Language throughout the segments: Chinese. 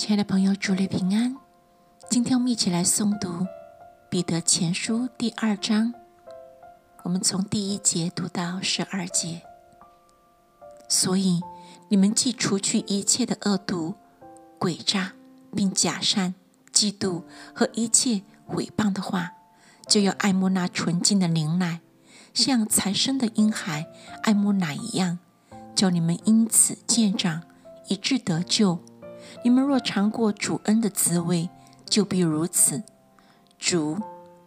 亲爱的朋友，主内平安。今天我们一起来诵读《彼得前书》第二章，我们从第一节读到十二节。所以，你们既除去一切的恶毒、诡诈，并假善、嫉妒和一切毁谤的话，就要爱慕那纯净的灵奶，像才生的婴孩爱慕奶一样，叫你们因此渐长，以致得救。你们若尝过主恩的滋味，就必如此。主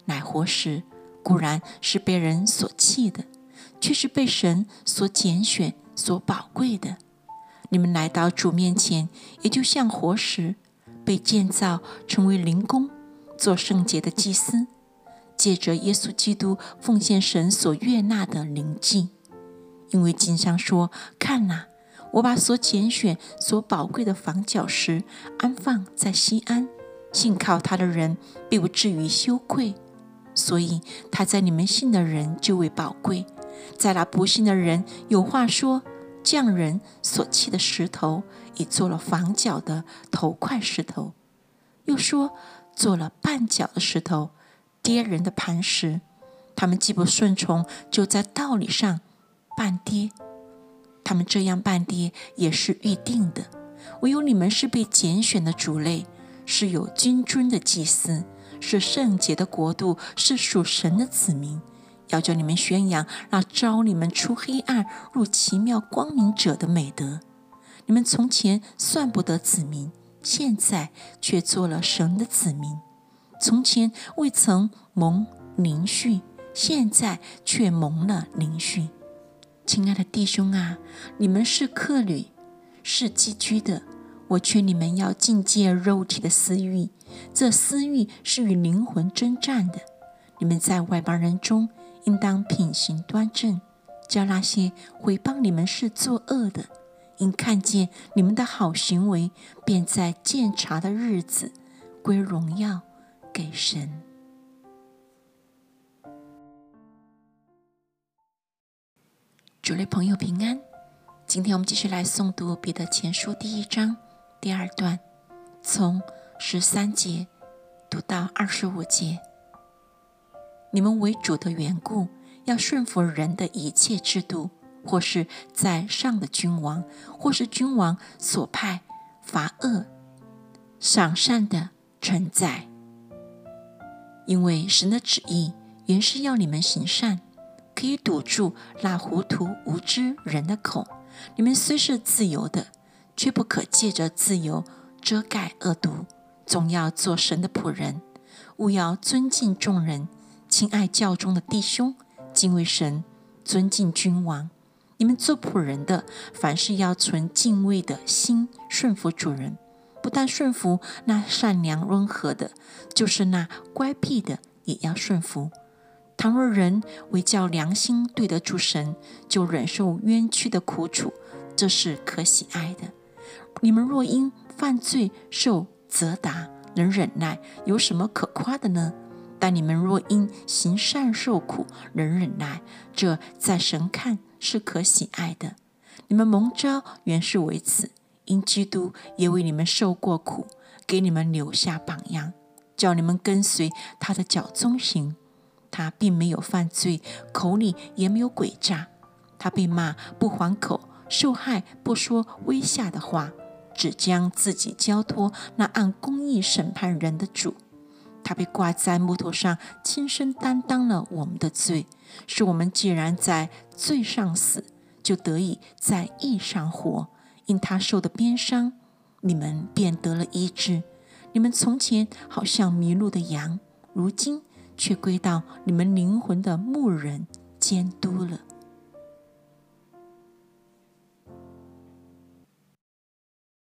乃活石，固然是被人所弃的，却是被神所拣选、所宝贵的。你们来到主面前，也就像活石，被建造成为灵宫，做圣洁的祭司，借着耶稣基督奉献神所悦纳的灵祭。因为经上说：“看哪。”我把所拣选、所宝贵的房角石安放在西安，信靠他的人必不至于羞愧。所以他在你们信的人就为宝贵，在那不信的人有话说：匠人所砌的石头，已做了房角的头块石头；又说做了绊脚的石头，跌人的磐石。他们既不顺从，就在道理上绊跌。他们这样办跌也是预定的。唯有你们是被拣选的主类，是有君尊的祭司，是圣洁的国度，是属神的子民。要叫你们宣扬那招你们出黑暗入奇妙光明者的美德。你们从前算不得子民，现在却做了神的子民；从前未曾蒙灵训，现在却蒙了灵训。亲爱的弟兄啊，你们是客旅，是寄居的。我劝你们要禁戒肉体的私欲，这私欲是与灵魂征战的。你们在外邦人中，应当品行端正，叫那些毁谤你们是作恶的，因看见你们的好行为，便在鉴察的日子归荣耀给神。主内朋友平安，今天我们继续来诵读彼得前书第一章第二段，从十三节读到二十五节。你们为主的缘故，要顺服人的一切制度，或是在上的君王，或是君王所派罚恶、赏善的存在，因为神的旨意原是要你们行善。可以堵住那糊涂无知人的口。你们虽是自由的，却不可借着自由遮盖恶毒，总要做神的仆人。务要尊敬众人，亲爱教中的弟兄，敬畏神，尊敬君王。你们做仆人的，凡事要存敬畏的心，顺服主人。不但顺服那善良温和的，就是那乖僻的，也要顺服。倘若人为叫良心对得住神，就忍受冤屈的苦楚，这是可喜爱的。你们若因犯罪受责打，能忍耐，有什么可夸的呢？但你们若因行善受苦，能忍耐，这在神看是可喜爱的。你们蒙召原是为此，因基督也为你们受过苦，给你们留下榜样，叫你们跟随他的脚踪行。他并没有犯罪，口里也没有诡诈。他被骂不还口，受害不说威吓的话，只将自己交托那按公义审判人的主。他被挂在木头上，亲身担当了我们的罪，使我们既然在罪上死，就得以在义上活。因他受的鞭伤，你们便得了医治。你们从前好像迷路的羊，如今。却归到你们灵魂的牧人监督了。